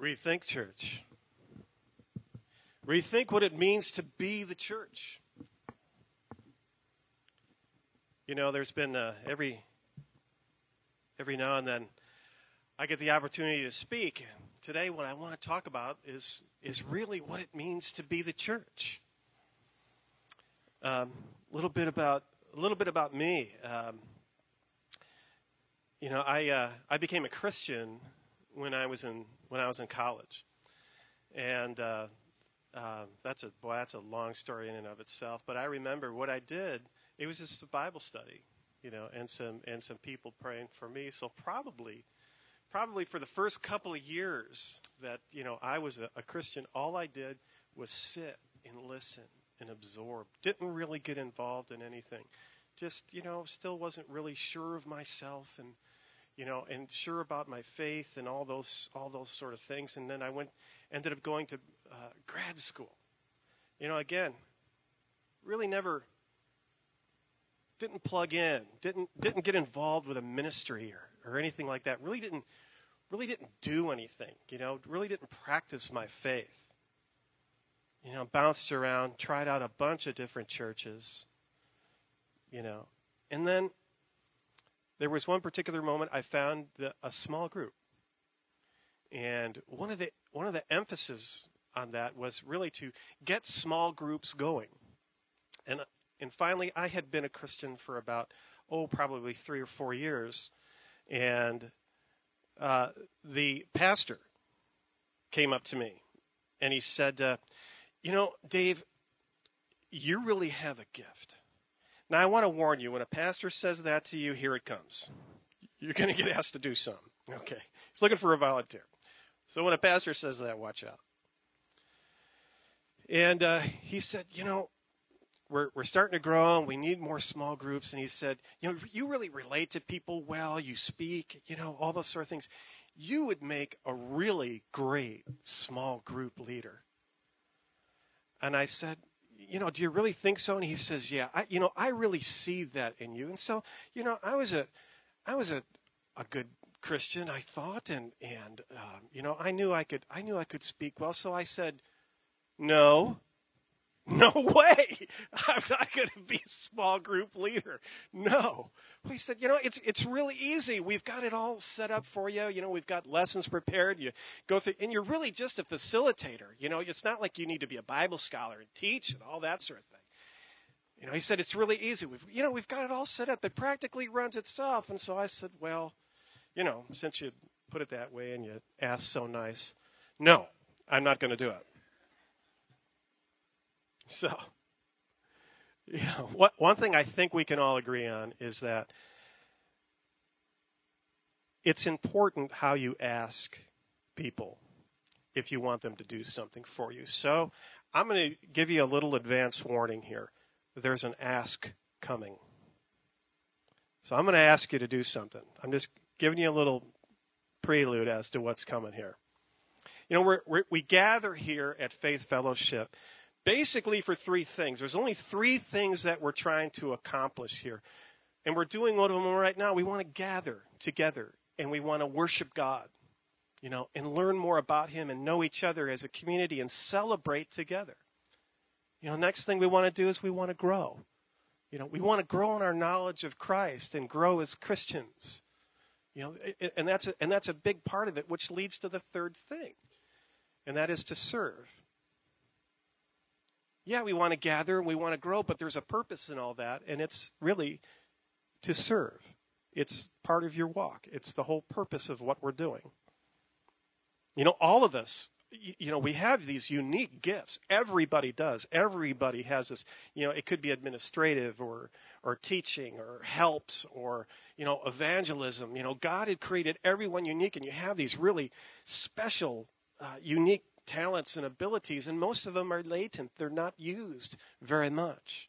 Rethink church. Rethink what it means to be the church. You know, there's been uh, every every now and then I get the opportunity to speak. Today, what I want to talk about is is really what it means to be the church. A um, little bit about a little bit about me. Um, you know, I uh, I became a Christian when I was in when I was in college, and uh, uh, that's a boy, that's a long story in and of itself. But I remember what I did. It was just a Bible study, you know, and some and some people praying for me. So probably, probably for the first couple of years that you know I was a, a Christian, all I did was sit and listen and absorb. Didn't really get involved in anything. Just you know, still wasn't really sure of myself and you know, and sure about my faith and all those all those sort of things. And then I went, ended up going to uh, grad school. You know, again, really never didn't plug in, didn't didn't get involved with a ministry or, or anything like that. Really didn't really didn't do anything. You know, really didn't practice my faith. You know, bounced around, tried out a bunch of different churches. You know, and then there was one particular moment I found the, a small group, and one of the one of the emphasis on that was really to get small groups going, and and finally I had been a Christian for about oh probably three or four years, and uh, the pastor came up to me, and he said, uh, you know Dave, you really have a gift. Now, I want to warn you when a pastor says that to you, here it comes. You're going to get asked to do something. Okay. He's looking for a volunteer. So when a pastor says that, watch out. And uh, he said, you know, we're, we're starting to grow and we need more small groups. And he said, you know, you really relate to people well. You speak, you know, all those sort of things. You would make a really great small group leader. And I said, you know, do you really think so? And he says, yeah, I, you know, I really see that in you. And so, you know, I was a, I was a, a good Christian, I thought, and and um, you know, I knew I could, I knew I could speak well. So I said, no, no way. I'm not going to be a small group leader. No. We said, you know, it's it's really easy. We've got it all set up for you. You know, we've got lessons prepared. You go through, and you're really just a facilitator. You know, it's not like you need to be a Bible scholar and teach and all that sort of thing. You know, he said it's really easy. We've, you know, we've got it all set up. It practically runs itself. And so I said, well, you know, since you put it that way and you asked so nice, no, I'm not going to do it. So, what, one thing I think we can all agree on is that it's important how you ask people if you want them to do something for you. So, I'm going to give you a little advance warning here. There's an ask coming. So, I'm going to ask you to do something. I'm just giving you a little prelude as to what's coming here. You know, we're, we gather here at Faith Fellowship basically for three things. There's only three things that we're trying to accomplish here. And we're doing one of them right now. We want to gather together and we want to worship God, you know, and learn more about Him and know each other as a community and celebrate together. You know, next thing we want to do is we want to grow. You know, we want to grow in our knowledge of Christ and grow as Christians. You know, and that's a, and that's a big part of it, which leads to the third thing, and that is to serve yeah, we want to gather and we want to grow, but there's a purpose in all that, and it's really to serve. It's part of your walk. It's the whole purpose of what we're doing. You know, all of us, you know, we have these unique gifts. Everybody does. Everybody has this, you know, it could be administrative or or teaching or helps or, you know, evangelism. You know, God had created everyone unique and you have these really special uh, unique talents and abilities, and most of them are latent. They're not used very much.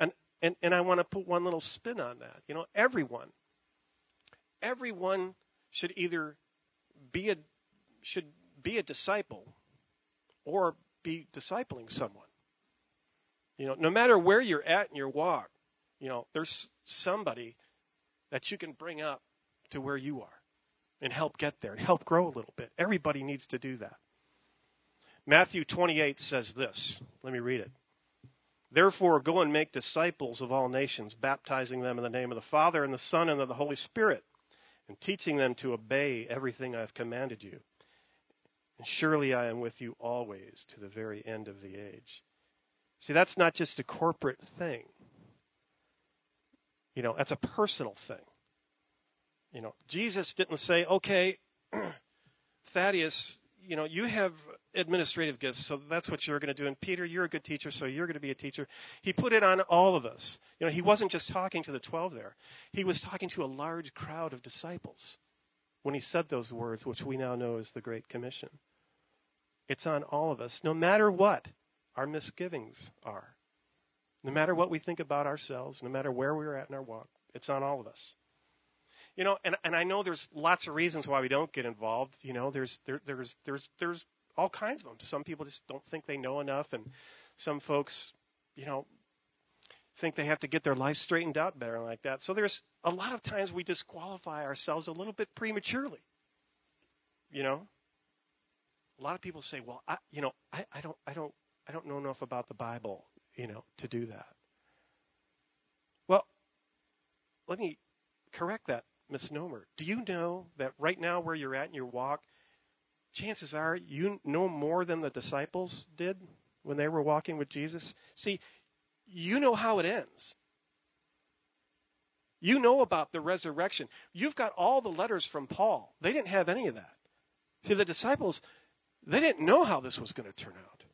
And, and, and I want to put one little spin on that. You know, everyone, everyone should either be a, should be a disciple or be discipling someone. You know, no matter where you're at in your walk, you know, there's somebody that you can bring up to where you are. and help get there and help grow a little bit. Everybody needs to do that. Matthew 28 says this. Let me read it. Therefore, go and make disciples of all nations, baptizing them in the name of the Father and the Son and of the Holy Spirit, and teaching them to obey everything I have commanded you. And surely I am with you always to the very end of the age. See, that's not just a corporate thing. You know, that's a personal thing. You know, Jesus didn't say, okay, Thaddeus, you know, you have administrative gifts, so that's what you're going to do. And Peter, you're a good teacher, so you're going to be a teacher. He put it on all of us. You know, he wasn't just talking to the 12 there. He was talking to a large crowd of disciples when he said those words, which we now know as the Great Commission. It's on all of us, no matter what our misgivings are. No matter what we think about ourselves, no matter where we're at in our walk, it's on all of us. You know, and, and I know there's lots of reasons why we don't get involved. You know, there's there, there's there's there's all kinds of them. Some people just don't think they know enough, and some folks, you know, think they have to get their life straightened out better like that. So there's a lot of times we disqualify ourselves a little bit prematurely. You know, a lot of people say, "Well, I, you know, I, I don't, I don't, I don't know enough about the Bible, you know, to do that." Well, let me correct that misnomer. Do you know that right now, where you're at in your walk, chances are you know more than the disciples did when they were walking with Jesus. See, you know how it ends. You know about the resurrection. You've got all the letters from Paul. They didn't have any of that. See, the disciples, they didn't know how this was going to turn out.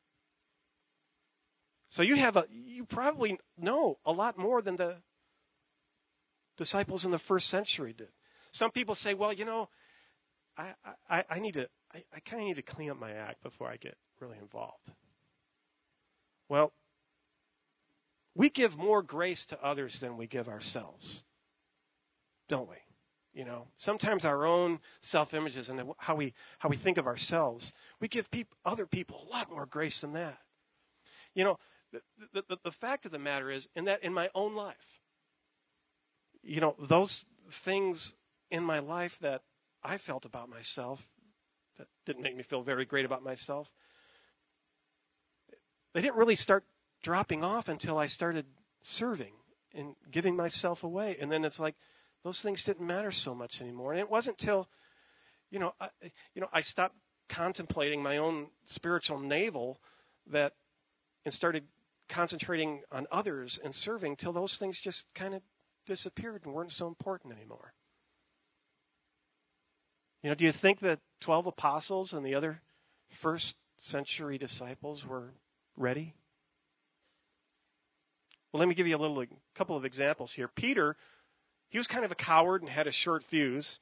So you have a you probably know a lot more than the disciples in the first century did. Some people say, well, you know, I, I, I need to I, I kind of need to clean up my act before I get really involved. Well, we give more grace to others than we give ourselves, don't we? You know, sometimes our own self-images and how we how we think of ourselves, we give people, other people a lot more grace than that. You know, the, the, the, the fact of the matter is, in that in my own life, you know, those things in my life that I felt about myself that didn't make me feel very great about myself. They didn't really start dropping off until I started serving and giving myself away. And then it's like those things didn't matter so much anymore. And it wasn't till, you know, I, you know, I stopped contemplating my own spiritual navel that and started concentrating on others and serving till those things just kind of disappeared and weren't so important anymore. You know, do you think the 12 apostles and the other first century disciples were ready? Well, let me give you a little a couple of examples here. Peter, he was kind of a coward and had a short fuse.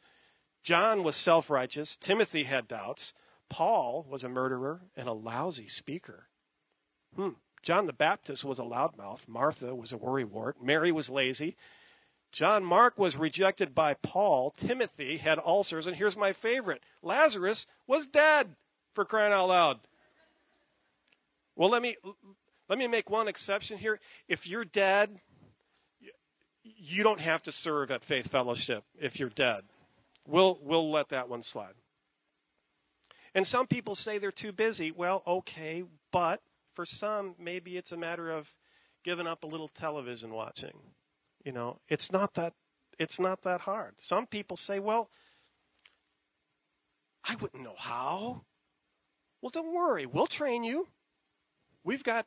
John was self-righteous. Timothy had doubts. Paul was a murderer and a lousy speaker. Hmm. John the Baptist was a loudmouth. Martha was a worrywart. Mary was lazy. John Mark was rejected by Paul. Timothy had ulcers. And here's my favorite Lazarus was dead for crying out loud. Well, let me, let me make one exception here. If you're dead, you don't have to serve at Faith Fellowship if you're dead. We'll, we'll let that one slide. And some people say they're too busy. Well, okay, but for some, maybe it's a matter of giving up a little television watching you know, it's not that it's not that hard. Some people say, "Well, I wouldn't know how." Well, don't worry, we'll train you. We've got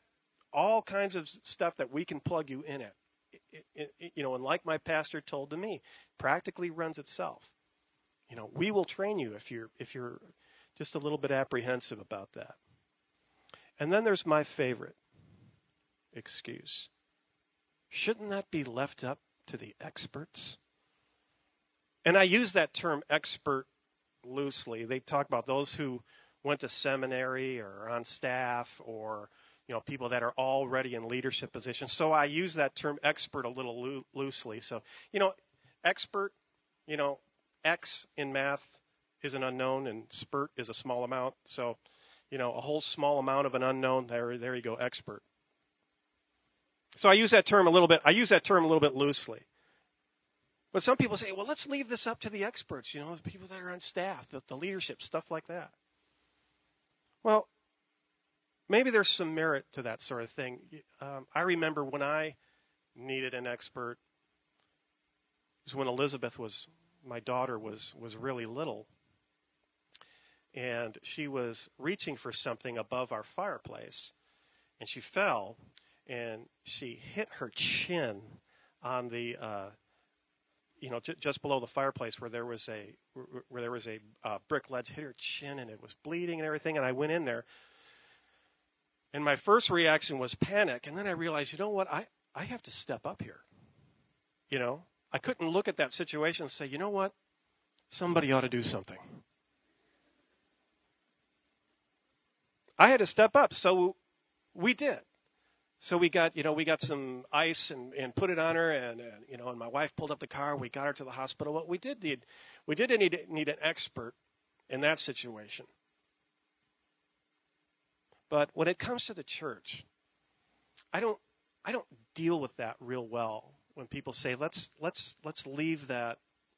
all kinds of stuff that we can plug you in at. It, it, it, you know, and like my pastor told to me, practically runs itself. You know, we will train you if you're if you're just a little bit apprehensive about that. And then there's my favorite excuse. Shouldn't that be left up to the experts? And I use that term expert loosely. They talk about those who went to seminary or on staff or you know people that are already in leadership positions. So I use that term expert a little loo- loosely. So you know, expert, you know, X in math is an unknown and spurt is a small amount. So you know, a whole small amount of an unknown. There, there you go, expert. So I use that term a little bit. I use that term a little bit loosely. But some people say, well, let's leave this up to the experts, you know, the people that are on staff, the, the leadership, stuff like that. Well, maybe there's some merit to that sort of thing. Um, I remember when I needed an expert, is when Elizabeth was, my daughter was was really little, and she was reaching for something above our fireplace, and she fell, and she hit her chin on the uh, you know, j- just below the fireplace where there was a where there was a uh, brick ledge hit her chin and it was bleeding and everything. And I went in there, and my first reaction was panic. And then I realized, you know what, I I have to step up here. You know, I couldn't look at that situation and say, you know what, somebody ought to do something. I had to step up, so we did. So we got, you know, we got some ice and, and put it on her, and, and you know, and my wife pulled up the car. We got her to the hospital. What we did need, we did need need an expert in that situation. But when it comes to the church, I don't, I don't deal with that real well. When people say, let's let's let's leave that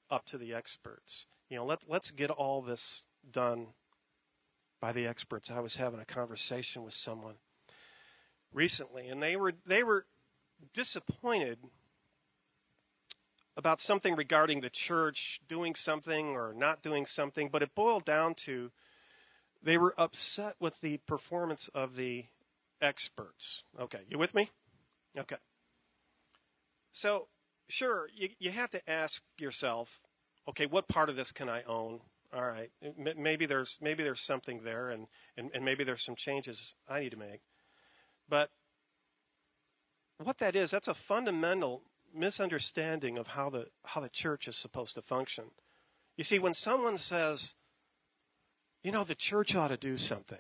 up to the experts. You know, let let's get all this done by the experts. I was having a conversation with someone recently, and they were they were disappointed about something regarding the church doing something or not doing something, but it boiled down to they were upset with the performance of the experts. Okay, you with me? Okay. So, sure, you, you have to ask yourself, okay, what part of this can I own? All right, maybe there's maybe there's something there, and, and, and maybe there's some changes I need to make. But what that is, that's a fundamental misunderstanding of how the how the church is supposed to function. You see, when someone says, you know, the church ought to do something,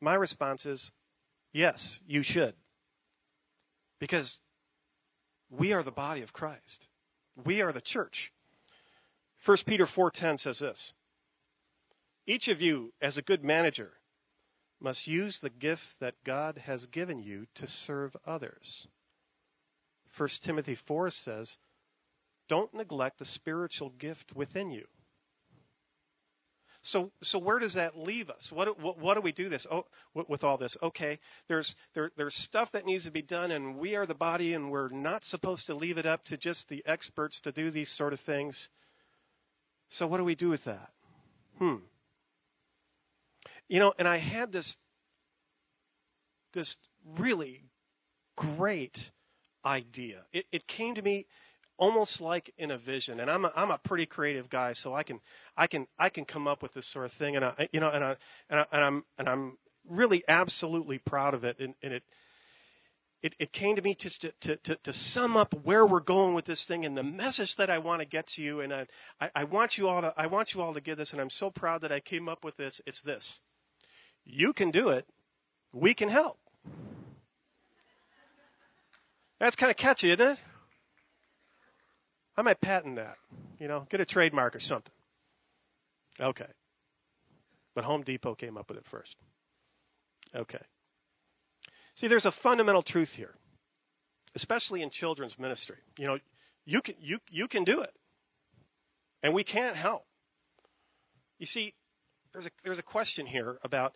my response is, yes, you should. Because we are the body of Christ. We are the church. 1 Peter 4:10 says this. Each of you as a good manager must use the gift that God has given you to serve others. 1 Timothy 4 says, Don't neglect the spiritual gift within you. So, so where does that leave us? What, what, what do we do this oh, with all this? Okay, there's there, there's stuff that needs to be done, and we are the body, and we're not supposed to leave it up to just the experts to do these sort of things. So, what do we do with that? Hmm. You know, and I had this this really great idea. It, it came to me almost like in a vision, and I'm a, I'm a pretty creative guy, so I can I can I can come up with this sort of thing, and I you know and I and, I, and I'm and I'm really absolutely proud of it, and, and it. It, it came to me just to, to, to, to sum up where we're going with this thing and the message that I want to get to you. And I, I, I want you all to I want you all to get this, and I'm so proud that I came up with this. It's this: you can do it, we can help. That's kind of catchy, isn't it? I might patent that. You know, get a trademark or something. Okay. But Home Depot came up with it first. Okay. See, there's a fundamental truth here, especially in children's ministry. You know, you can you you can do it, and we can't help. You see, there's a there's a question here about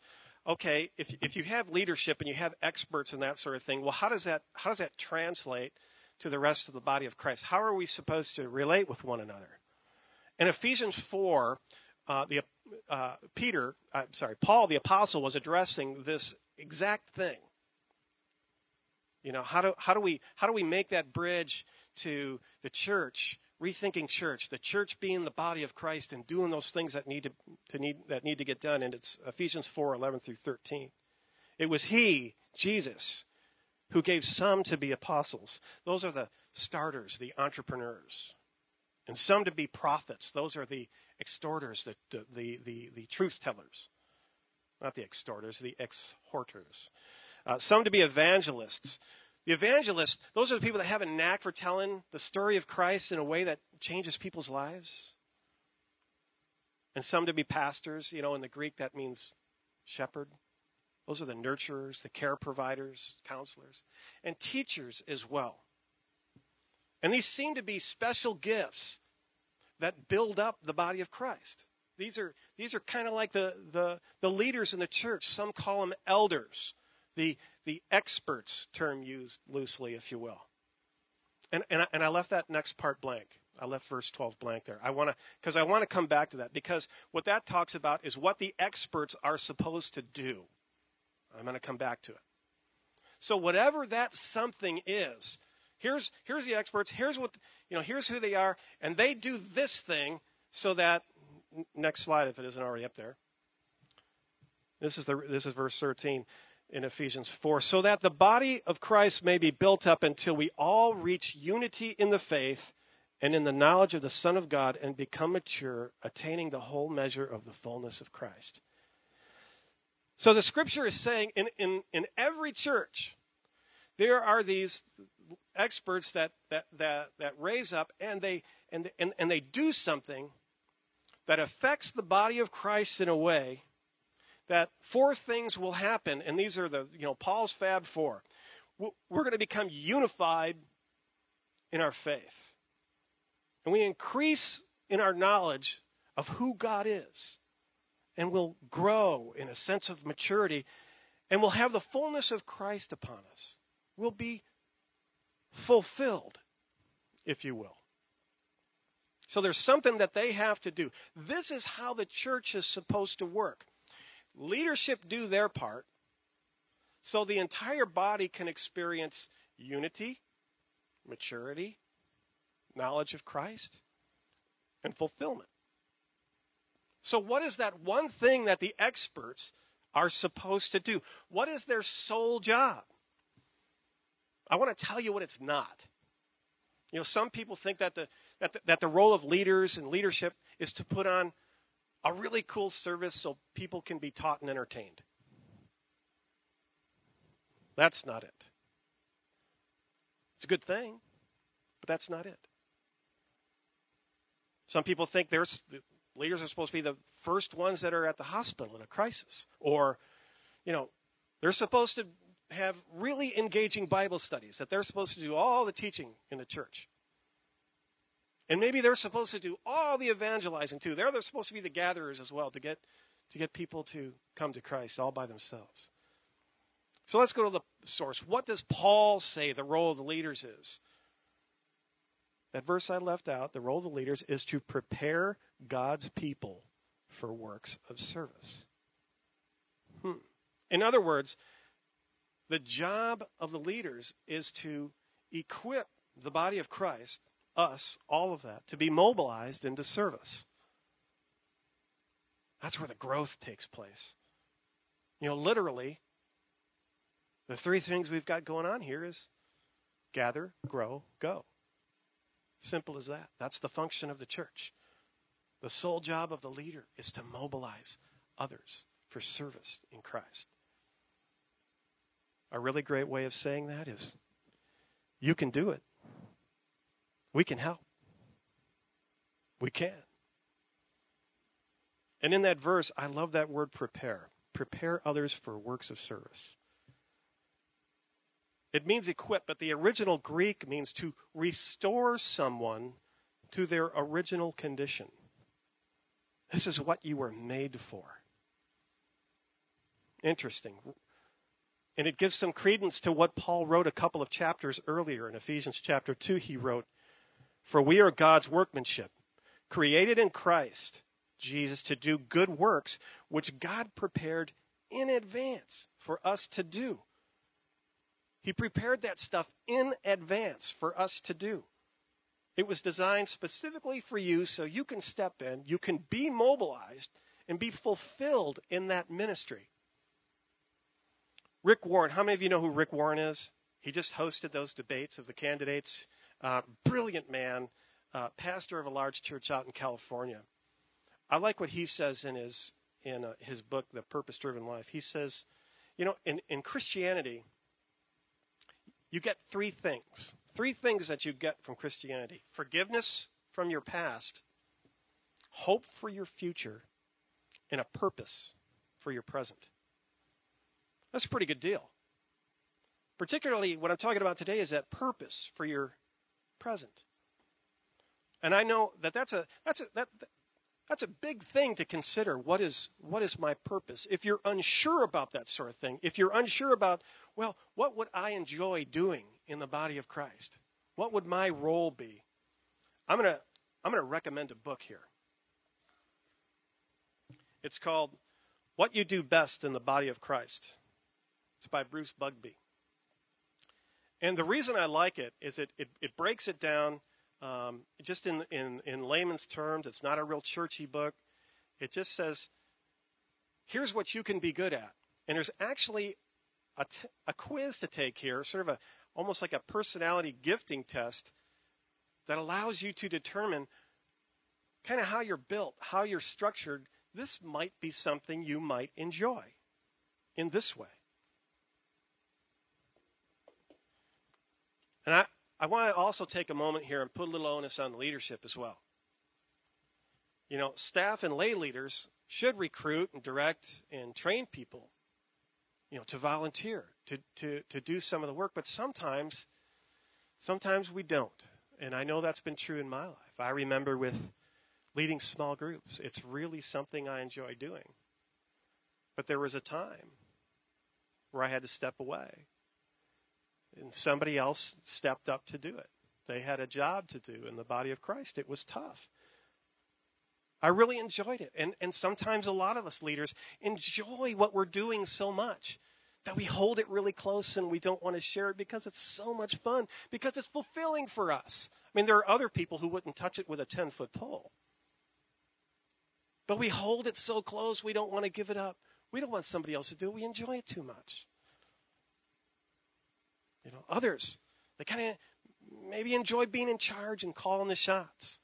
okay, if if you have leadership and you have experts and that sort of thing, well, how does that how does that translate to the rest of the body of Christ? How are we supposed to relate with one another? In Ephesians four, uh, the uh, Peter, I'm sorry, Paul the apostle was addressing this exact thing. You know, how do how do we how do we make that bridge to the church rethinking church, the church being the body of Christ and doing those things that need to, to need that need to get done. And it's Ephesians 4, 11 through 13. It was He, Jesus, who gave some to be apostles. Those are the starters, the entrepreneurs. And some to be prophets. Those are the extorters, the, the, the, the truth tellers. Not the extorters, the exhorters. Uh, some to be evangelists. The evangelists, those are the people that have a knack for telling the story of Christ in a way that changes people's lives. And some to be pastors, you know, in the Greek that means shepherd. Those are the nurturers, the care providers, counselors, and teachers as well. And these seem to be special gifts that build up the body of Christ. These are these are kind of like the, the, the leaders in the church. Some call them elders, the the experts term used loosely, if you will. And and I, and I left that next part blank. I left verse 12 blank there. I want to because I want to come back to that because what that talks about is what the experts are supposed to do. I'm going to come back to it. So whatever that something is, here's here's the experts. Here's what you know. Here's who they are, and they do this thing so that next slide if it isn't already up there. This is the this is verse 13 in Ephesians 4 so that the body of Christ may be built up until we all reach unity in the faith and in the knowledge of the Son of God and become mature, attaining the whole measure of the fullness of Christ. So the scripture is saying in, in, in every church, there are these experts that, that, that, that raise up and they, and, and, and they do something that affects the body of Christ in a way that four things will happen, and these are the, you know, Paul's Fab Four. We're going to become unified in our faith. And we increase in our knowledge of who God is and we'll grow in a sense of maturity and we'll have the fullness of Christ upon us. We'll be fulfilled, if you will. So there's something that they have to do. This is how the church is supposed to work. Leadership do their part so the entire body can experience unity, maturity, knowledge of Christ, and fulfillment. So, what is that one thing that the experts are supposed to do? What is their sole job? I want to tell you what it's not. You know, some people think that the, that the, that the role of leaders and leadership is to put on a really cool service so people can be taught and entertained. That's not it. It's a good thing, but that's not it. Some people think there's leaders are supposed to be the first ones that are at the hospital in a crisis. Or, you know, they're supposed to have really engaging Bible studies, that they're supposed to do all the teaching in the church. And maybe they're supposed to do all the evangelizing too. They're, they're supposed to be the gatherers as well to get to get people to come to Christ all by themselves. So let's go to the source. What does Paul say the role of the leaders is? That verse I left out, the role of the leaders is to prepare God's people for works of service. Hmm. In other words, the job of the leaders is to equip the body of Christ, us, all of that, to be mobilized into service. That's where the growth takes place. You know, literally, the three things we've got going on here is gather, grow, go. Simple as that. That's the function of the church. The sole job of the leader is to mobilize others for service in Christ. A really great way of saying that is you can do it. We can help. We can. And in that verse, I love that word prepare. Prepare others for works of service. It means equip, but the original Greek means to restore someone to their original condition. This is what you were made for. Interesting. And it gives some credence to what Paul wrote a couple of chapters earlier in Ephesians chapter 2. He wrote, For we are God's workmanship, created in Christ Jesus to do good works, which God prepared in advance for us to do. He prepared that stuff in advance for us to do. It was designed specifically for you so you can step in, you can be mobilized, and be fulfilled in that ministry. Rick Warren, how many of you know who Rick Warren is? He just hosted those debates of the candidates. Uh, brilliant man, uh, pastor of a large church out in California. I like what he says in his in uh, his book, The Purpose Driven Life. He says, you know, in, in Christianity, you get three things. Three things that you get from Christianity forgiveness from your past, hope for your future, and a purpose for your present. That's a pretty good deal. Particularly what I'm talking about today is that purpose for your present. And I know that that's a that's a that that's a big thing to consider. What is what is my purpose? If you're unsure about that sort of thing, if you're unsure about, well, what would I enjoy doing in the body of Christ? What would my role be? I'm to I'm to recommend a book here. It's called What You Do Best in the Body of Christ. It's by Bruce Bugbee. And the reason I like it is it, it, it breaks it down um, just in, in, in layman's terms. It's not a real churchy book. It just says, here's what you can be good at. And there's actually a, t- a quiz to take here, sort of a almost like a personality gifting test that allows you to determine kind of how you're built, how you're structured. This might be something you might enjoy in this way. And I, I want to also take a moment here and put a little onus on leadership as well. You know, staff and lay leaders should recruit and direct and train people, you know, to volunteer, to, to, to do some of the work, but sometimes, sometimes we don't. And I know that's been true in my life. I remember with leading small groups, it's really something I enjoy doing. But there was a time where I had to step away and somebody else stepped up to do it. They had a job to do in the body of Christ. It was tough. I really enjoyed it. And, and sometimes a lot of us leaders enjoy what we're doing so much that we hold it really close and we don't want to share it because it's so much fun, because it's fulfilling for us. I mean, there are other people who wouldn't touch it with a 10 foot pole. But we hold it so close, we don't want to give it up. We don't want somebody else to do it. We enjoy it too much. You know, others, they kind of maybe enjoy being in charge and calling the shots.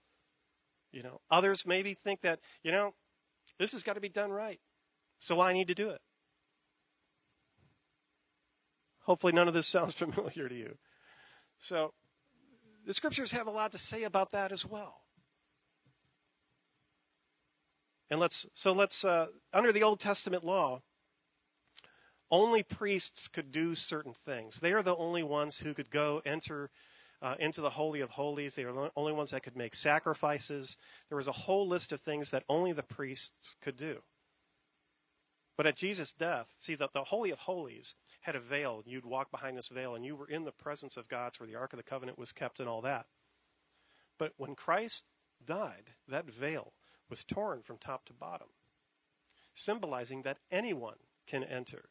You know, others maybe think that, you know, this has got to be done right. So I need to do it. Hopefully none of this sounds familiar to you. So the scriptures have a lot to say about that as well. And let's so let's uh, under the Old Testament law, only priests could do certain things. They are the only ones who could go enter uh, into the Holy of Holies. They are the only ones that could make sacrifices. There was a whole list of things that only the priests could do. But at Jesus' death, see, that the Holy of Holies had a veil. You'd walk behind this veil, and you were in the presence of God, where the Ark of the Covenant was kept and all that. But when Christ died, that veil was torn from top to bottom, symbolizing that anyone can enter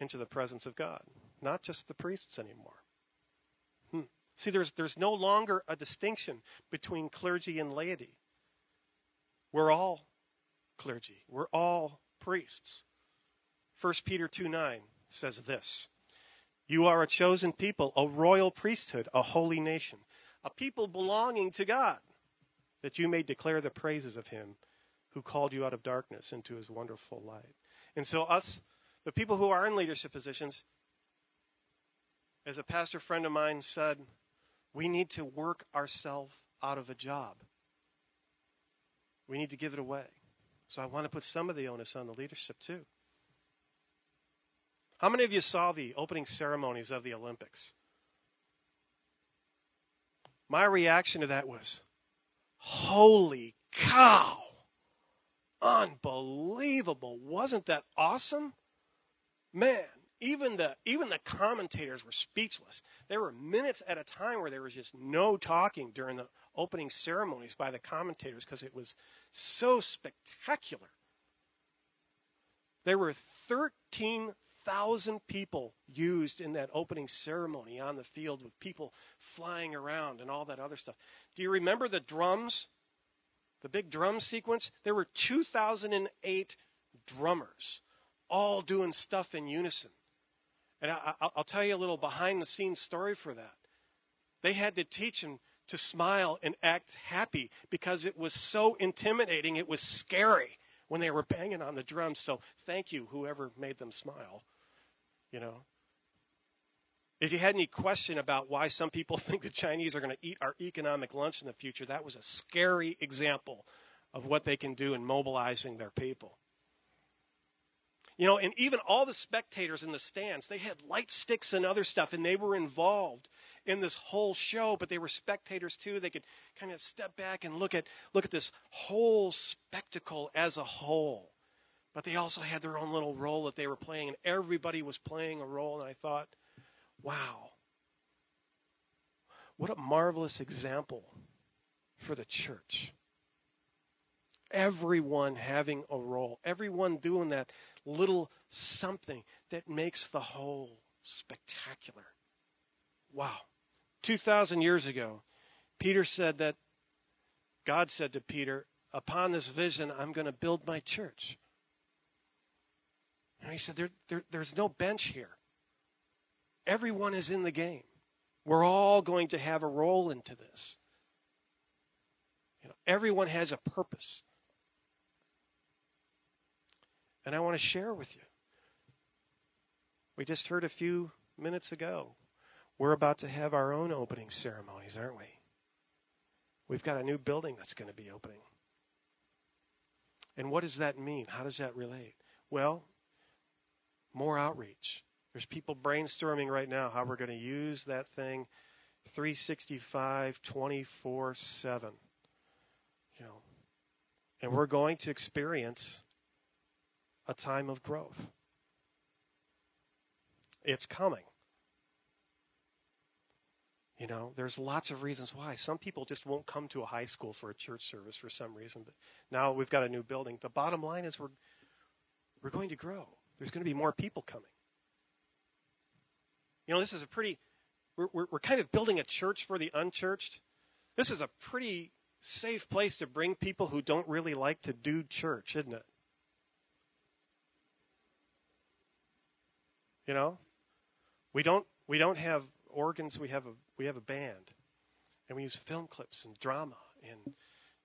into the presence of God, not just the priests anymore. Hmm. See, there's, there's no longer a distinction between clergy and laity. We're all clergy, we're all priests. 1 Peter 2 9 says this You are a chosen people, a royal priesthood, a holy nation, a people belonging to God, that you may declare the praises of him who called you out of darkness into his wonderful light. And so, us the people who are in leadership positions, as a pastor friend of mine said, we need to work ourselves out of a job. We need to give it away. So I want to put some of the onus on the leadership too. How many of you saw the opening ceremonies of the Olympics? My reaction to that was, holy cow! Unbelievable. Wasn't that awesome? Man, even the even the commentators were speechless. There were minutes at a time where there was just no talking during the opening ceremonies by the commentators because it was so spectacular. There were 13,000 people used in that opening ceremony on the field with people flying around and all that other stuff. Do you remember the drums? The big drum sequence? There were 2008 drummers all doing stuff in unison. And I, will tell you a little behind the scenes story for that. They had to teach them to smile and act happy because it was so intimidating. It was scary when they were banging on the drums. So thank you, whoever made them smile. You know. If you had any question about why some people think the Chinese are going to eat our economic lunch in the future, that was a scary example of what they can do in mobilizing their people. You know, and even all the spectators in the stands, they had light sticks and other stuff, and they were involved in this whole show, but they were spectators too. They could kind of step back and look at look at this whole spectacle as a whole. But they also had their own little role that they were playing, and everybody was playing a role. And I thought, wow, what a marvelous example for the church. Everyone having a role, everyone doing that little something that makes the whole spectacular. Wow. 2,000 years ago, Peter said that God said to Peter, Upon this vision, I'm going to build my church. And he said, there, there, There's no bench here. Everyone is in the game. We're all going to have a role into this. You know, everyone has a purpose. And I want to share with you. We just heard a few minutes ago. We're about to have our own opening ceremonies, aren't we? We've got a new building that's going to be opening. And what does that mean? How does that relate? Well, more outreach. There's people brainstorming right now how we're going to use that thing 365 24 7. You know, and we're going to experience a time of growth. It's coming. You know, there's lots of reasons why. Some people just won't come to a high school for a church service for some reason, but now we've got a new building. The bottom line is we're we're going to grow. There's going to be more people coming. You know, this is a pretty we're, we're, we're kind of building a church for the unchurched. This is a pretty safe place to bring people who don't really like to do church, isn't it? You know, we don't we don't have organs. We have a we have a band, and we use film clips and drama. And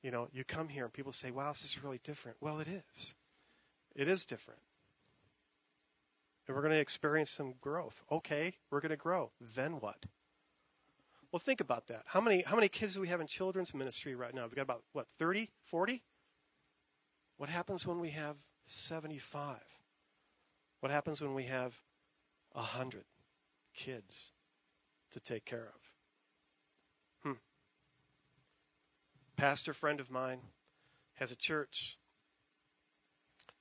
you know, you come here and people say, "Wow, this is really different." Well, it is. It is different. And we're going to experience some growth. Okay, we're going to grow. Then what? Well, think about that. How many how many kids do we have in children's ministry right now? We've got about what 30, 40? What happens when we have 75? What happens when we have 100 kids to take care of? Hmm. Pastor friend of mine has a church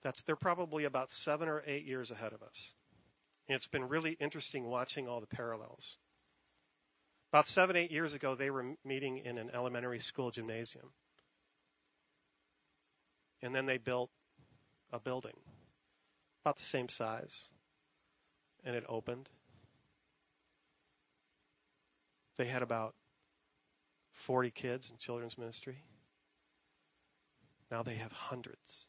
that's they're probably about 7 or 8 years ahead of us. And it's been really interesting watching all the parallels. About seven, eight years ago, they were meeting in an elementary school gymnasium. And then they built a building about the same size, and it opened. They had about 40 kids in children's ministry. Now they have hundreds.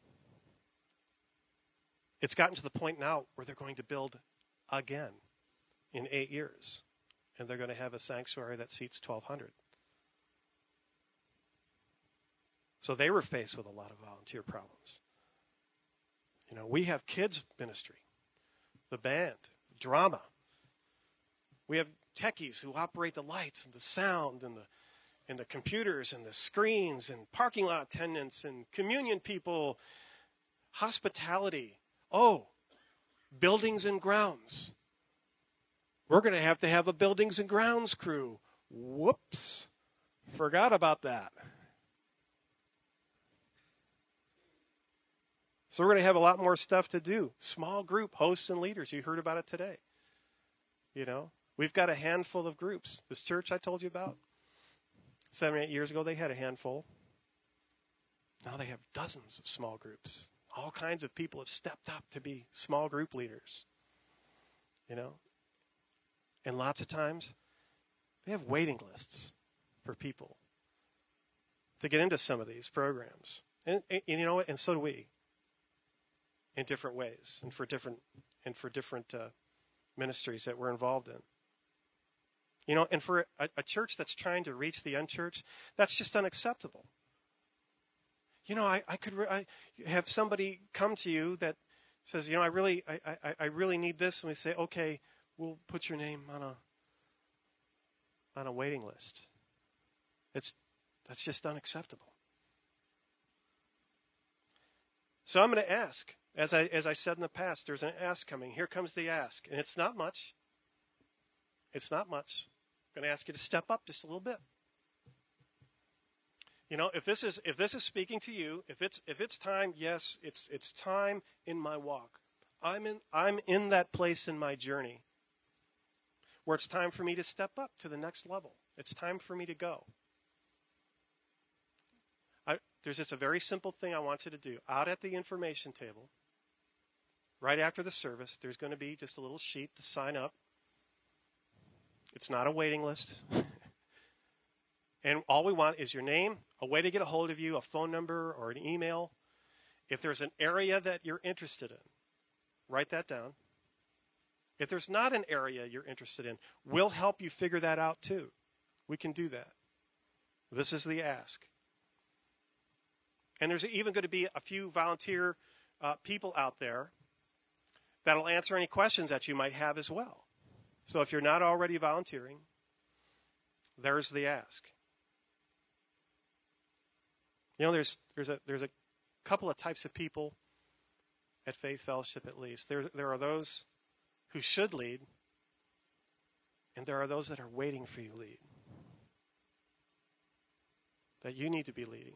It's gotten to the point now where they're going to build again in eight years and they're going to have a sanctuary that seats 1,200. So they were faced with a lot of volunteer problems. You know, we have kids ministry, the band, drama. We have techies who operate the lights and the sound and the and the computers and the screens and parking lot attendants and communion people, hospitality. Oh, buildings and grounds. We're going to have to have a buildings and grounds crew. Whoops. Forgot about that. So we're going to have a lot more stuff to do. Small group hosts and leaders. You heard about it today. You know, we've got a handful of groups. This church I told you about, seven, eight years ago, they had a handful. Now they have dozens of small groups. All kinds of people have stepped up to be small group leaders. You know, and lots of times, they have waiting lists for people to get into some of these programs. And, and, you know, and so do we, in different ways, and for different and for different uh, ministries that we're involved in. You know, and for a, a church that's trying to reach the unchurched, that's just unacceptable. You know, I, I could re- I have somebody come to you that says, you know, I really, I, I, I really need this, and we say, okay, we'll put your name on a on a waiting list. It's that's just unacceptable. So I'm going to ask As I, as I said in the past, there's an ask coming. Here comes the ask. And it's not much. It's not much. I'm going to ask you to step up just a little bit. You know, if this is if this is speaking to you, if it's if it's time, yes, it's it's time in my walk. I'm in I'm in that place in my journey where it's time for me to step up to the next level. It's time for me to go. I, there's just a very simple thing I want you to do. Out at the information table, right after the service, there's going to be just a little sheet to sign up. It's not a waiting list. and all we want is your name, a way to get a hold of you, a phone number, or an email. If there's an area that you're interested in, write that down. If there's not an area you're interested in, we'll help you figure that out too. We can do that. This is the ask. And there's even going to be a few volunteer uh, people out there that'll answer any questions that you might have as well. So if you're not already volunteering, there's the ask. You know, there's there's a there's a couple of types of people at Faith Fellowship at least. There there are those who should lead, and there are those that are waiting for you to lead. That you need to be leading.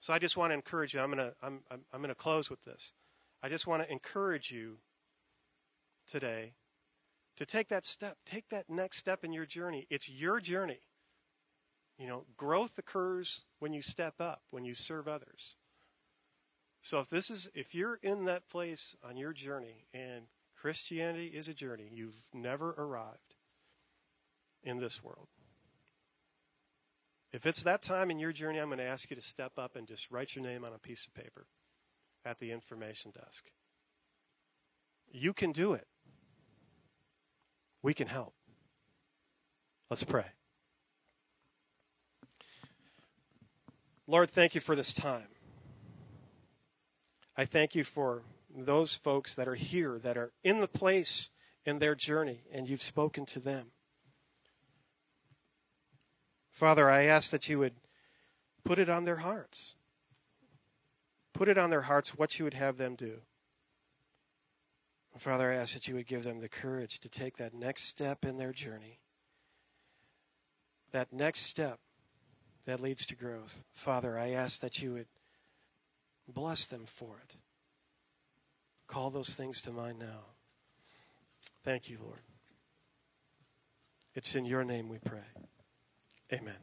So I just want to encourage you. I'm gonna I'm I'm, I'm gonna close with this. I just want to encourage you today to take that step, take that next step in your journey. It's your journey. You know, growth occurs when you step up, when you serve others. So if this is if you're in that place on your journey and Christianity is a journey, you've never arrived in this world. If it's that time in your journey, I'm going to ask you to step up and just write your name on a piece of paper at the information desk. You can do it. We can help. Let's pray. Lord, thank you for this time. I thank you for those folks that are here, that are in the place in their journey, and you've spoken to them. Father, I ask that you would put it on their hearts. Put it on their hearts what you would have them do. Father, I ask that you would give them the courage to take that next step in their journey. That next step that leads to growth. Father, I ask that you would bless them for it. Call those things to mind now. Thank you, Lord. It's in your name we pray. Amen.